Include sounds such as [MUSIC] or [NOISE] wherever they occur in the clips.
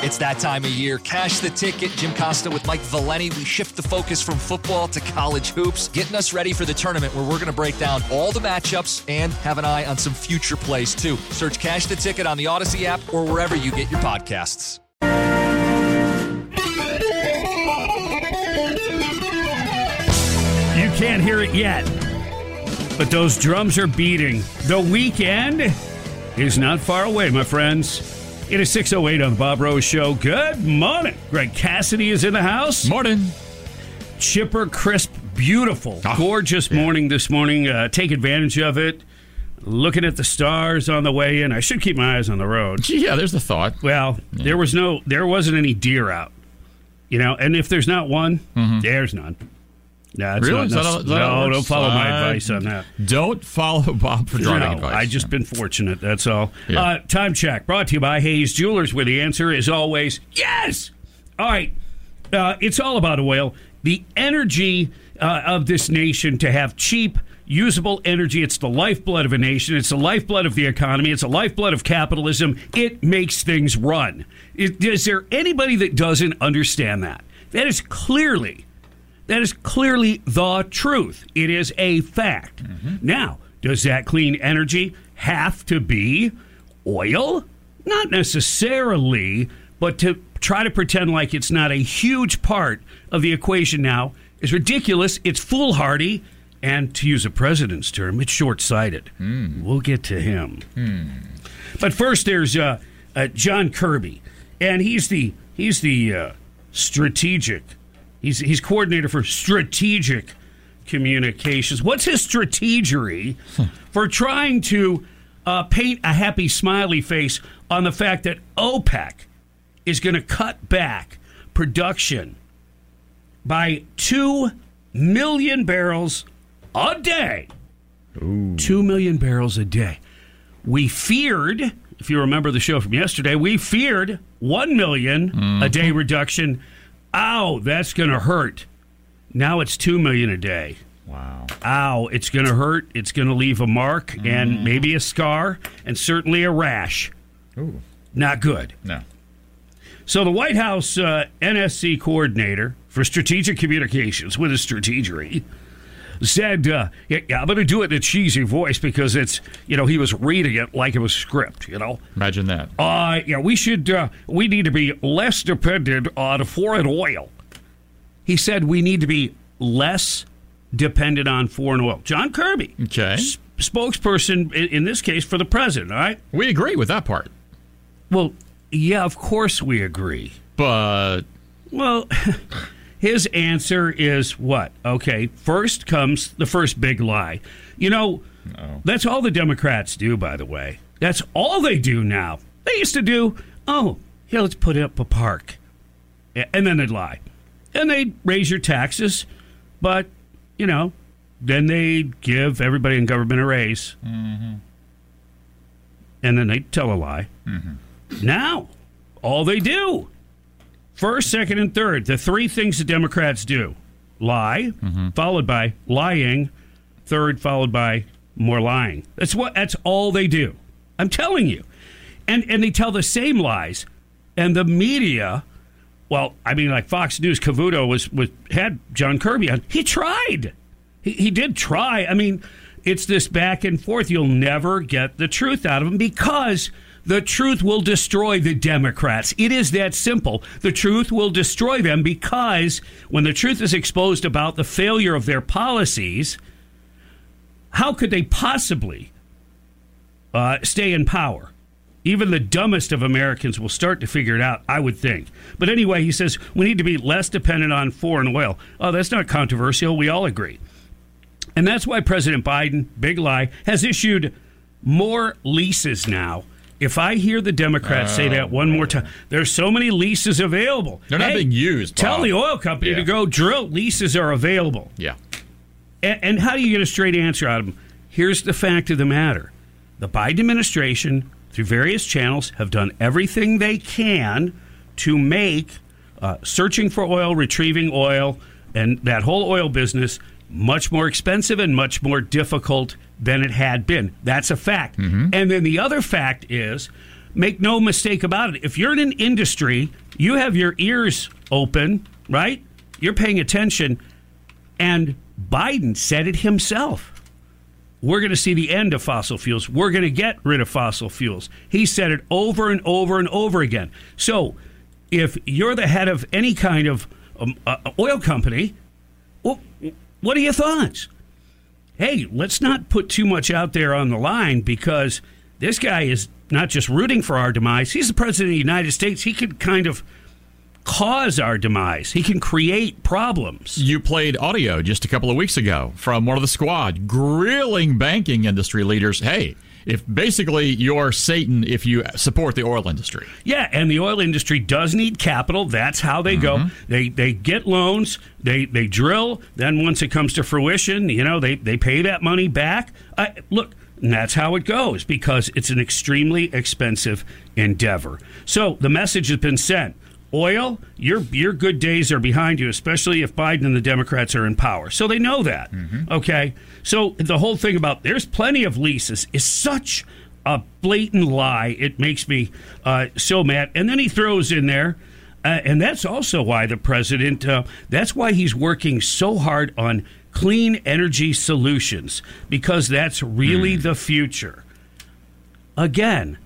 It's that time of year. Cash the ticket. Jim Costa with Mike Valenti. We shift the focus from football to college hoops, getting us ready for the tournament where we're going to break down all the matchups and have an eye on some future plays too. Search Cash the Ticket on the Audacy app or wherever you get your podcasts. You can't hear it yet, but those drums are beating. The weekend is not far away, my friends. It is 6.08 on the Bob Rose Show. Good morning. Greg Cassidy is in the house. Morning. Chipper, crisp, beautiful, Oh, gorgeous morning this morning. Uh, take advantage of it. Looking at the stars on the way in. I should keep my eyes on the road. Yeah, there's the thought. Well, there was no, there wasn't any deer out, you know. And if there's not one, there's none. No, that's. Really? not- Is that how- is that how it no, don't follow my advice on that. Don't follow Bob for driving no, advice. I've just been fortunate. That's all. Yeah. Uh, time check brought to you by Hayes Jewelers, where the answer is always yes. All right, uh, it's all about oil. The energy uh, of this nation to have cheap, usable energy. It's the lifeblood of a nation. It's the lifeblood of the economy. It's the lifeblood of capitalism. It makes things run. Is, is there anybody that doesn't understand that? That is clearly that is clearly the truth. It is a fact. Now, does that clean energy have to be oil? Not necessarily, but to try to pretend like it's not a huge part of the equation now is ridiculous. It's foolhardy. And to use a president's term, it's short sighted. We'll get to him. But first, there's uh, uh, John Kirby, and he's the he's the uh, strategic. He's he's coordinator for strategic communications. What's his strategery for trying to uh, paint a happy smiley face on the fact that OPEC is going to cut back production by two million barrels a day? Two million barrels a day. We feared, if you remember the show from yesterday, we feared 1 million a day reduction. Ow, that's going to hurt. Now it's 2 million a day. Wow. Ow, it's going to hurt. It's going to leave a mark and maybe a scar and certainly a rash. Ooh. Not good. No. So the White House uh, NSC coordinator for strategic communications with a strategery said, uh, yeah, yeah, I'm going to do it in a cheesy voice because it's, you know, he was reading it like it was script, you know. Imagine that. Uh, yeah, we should, uh, we need to be less dependent on foreign oil. He said we need to be less dependent on foreign oil. John Kirby, Okay. s- spokesperson in, in this case for the president, all right? We agree with that part. Well, yeah, of course we agree. But Well, [LAUGHS] his answer is what? Okay, first comes the first big lie. You know, that's all the Democrats do, by the way. That's all they do now. They used to do, oh, yeah, let's put up a park. And then they'd lie. And they'd raise your taxes, but, you know, then they'd give everybody in government a raise. Mm-hmm. And then they'd tell a lie. Mm-hmm. Now, all they do First, second, and third. The three things the Democrats do lie, mm-hmm. followed by lying, third, followed by more lying. That's what that's all they do. I'm telling you. And and they tell the same lies. And the media, well, I mean like Fox News, Cavuto was, was had John Kirby on. He tried. He, he did try. I mean, it's this back and forth. You'll never get the truth out of him because the truth will destroy the Democrats. It is that simple. The truth will destroy them because when the truth is exposed about the failure of their policies, how could they possibly uh, stay in power? Even the dumbest of Americans will start to figure it out, I would think. But anyway, he says we need to be less dependent on foreign oil. Oh, that's not controversial. We all agree. And that's why President Biden, big lie, has issued more leases now. If I hear the Democrats say that one more time, there's so many leases available. They're not Hey, being used, Tell the oil company to go drill. Leases are available. yeah. And, and how do you get a straight answer out of them? Here's the fact of the matter the Biden administration, through various channels, have done everything they can to make uh, searching for oil, retrieving oil, and that whole oil business much more expensive and much more difficult than it had been. That's a fact. And then the other fact is Make no mistake about it. If you're in an industry, you have your ears open, right? You're paying attention. And Biden said it himself. We're going to see the end of fossil fuels. We're going to get rid of fossil fuels. He said it over and over and over again. So, if you're the head of any kind of um, uh, oil company, well, what are your thoughts? Hey, let's not put too much out there on the line because this guy is not just rooting for our demise. He's the president of the United States. He could kind of cause our demise. He can create problems. You played audio just a couple of weeks ago from one of the squad grilling banking industry leaders. Hey, if basically you're Satan if you support the oil industry. Yeah, and the oil industry does need capital. That's how they go. Mm-hmm. They they get loans, they they drill, then once it comes to fruition, you know, they they pay that money back. I, look, and that's how it goes because it's an extremely expensive endeavor. So, the message has been sent. Oil, your your good days are behind you, especially if Biden and the Democrats are in power. So they know that. Okay. So the whole thing about there's plenty of leases is such a blatant lie. It makes me uh, so mad. And then he throws in there, uh, and that's also why the president. Uh, that's why he's working so hard on clean energy solutions because that's really the future. Again,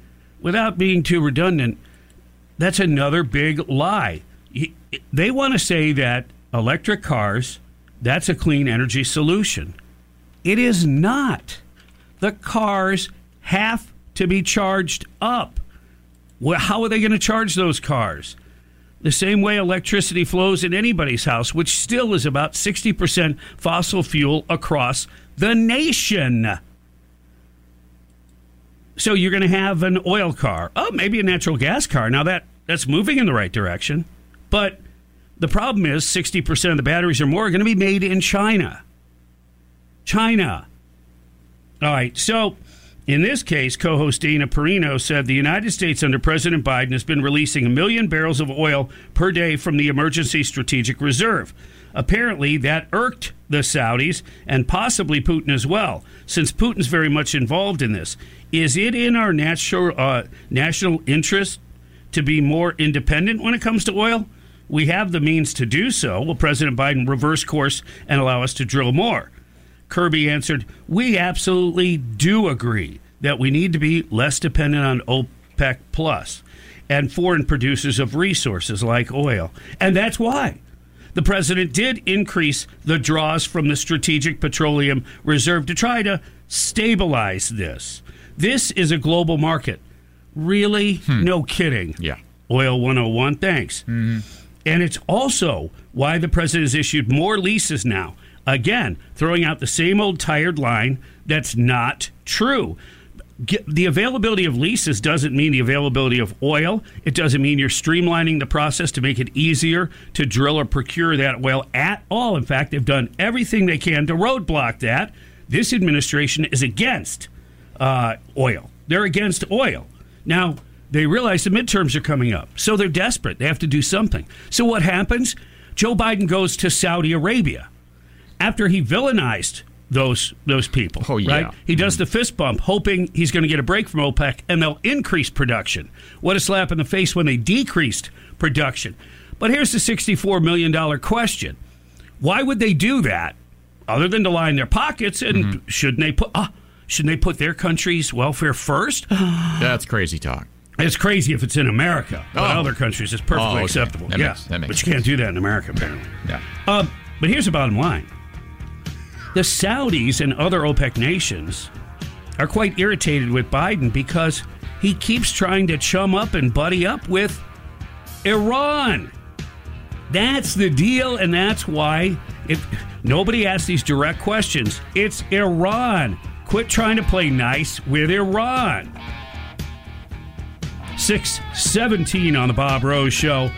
without being too redundant that's another big lie. They want to say that electric cars, that's a clean energy solution. It is not. The cars have to be charged up. Well, how are they going to charge those cars? The same way electricity flows in anybody's house, which still is about 60% fossil fuel across the nation. So you're going to have an oil car, oh, maybe a natural gas car. Now that that's moving in the right direction, but the problem is 60% of the batteries or more are going to be made in China. China. All right. So in this case, co-host Dana Perino said the United States under President Biden has been releasing a million barrels of oil per day from the emergency strategic reserve. Apparently, that irked the Saudis and possibly Putin as well, since Putin's very much involved in this. Is it in our natural uh, national interest to be more independent when it comes to oil? We have the means to do so. Will President Biden reverse course and allow us to drill more? Kirby answered, We absolutely do agree that we need to be less dependent on OPEC Plus and foreign producers of resources like oil. And that's why the president did increase the draws from the Strategic Petroleum Reserve to try to stabilize this. This is a global market. Really? No kidding. Yeah. Oil 101, thanks. And it's also why the president has issued more leases now. Again, throwing out the same old tired line that's not true. Get- The availability of leases doesn't mean the availability of oil. It doesn't mean you're streamlining the process to make it easier to drill or procure that oil at all. In fact, they've done everything they can to roadblock that. This administration is against uh, oil. They're against oil. Now, they realize the midterms are coming up, so they're desperate. They have to do something. So, what happens? Joe Biden goes to Saudi Arabia after he villainized those those people. Oh, yeah. Right? He does the fist bump, hoping he's going to get a break from OPEC and they'll increase production. What a slap in the face when they decreased production. But here's the $64 million question Why would they do that other than to line their pockets? And Mm-hmm. shouldn't they put. Ah, Shouldn't they put their country's welfare first? [SIGHS] That's crazy talk. It's crazy if it's in America, but Oh. other countries it's perfectly Oh, okay. acceptable. That yeah, makes- that makes but you can't do that in America apparently. Yeah. Um, but here's the bottom line: the Saudis and other OPEC nations are quite irritated with Biden because he keeps trying to chum up and buddy up with Iran. That's the deal, and that's why if nobody asks these direct questions, it's Iran. Quit trying to play nice with Iran. 617 on the Bob Rose Show.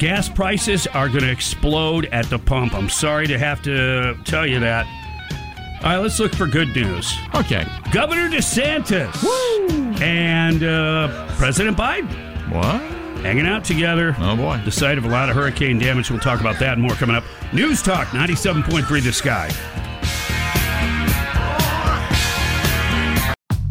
Gas prices are going to explode at the pump. I'm sorry to have to tell you that. All right, let's look for good news. Okay. Governor DeSantis and uh, President Biden What? hanging out together. Oh boy. The site of a lot of hurricane damage. We'll talk about that and more coming up. News Talk 97.3 The Sky.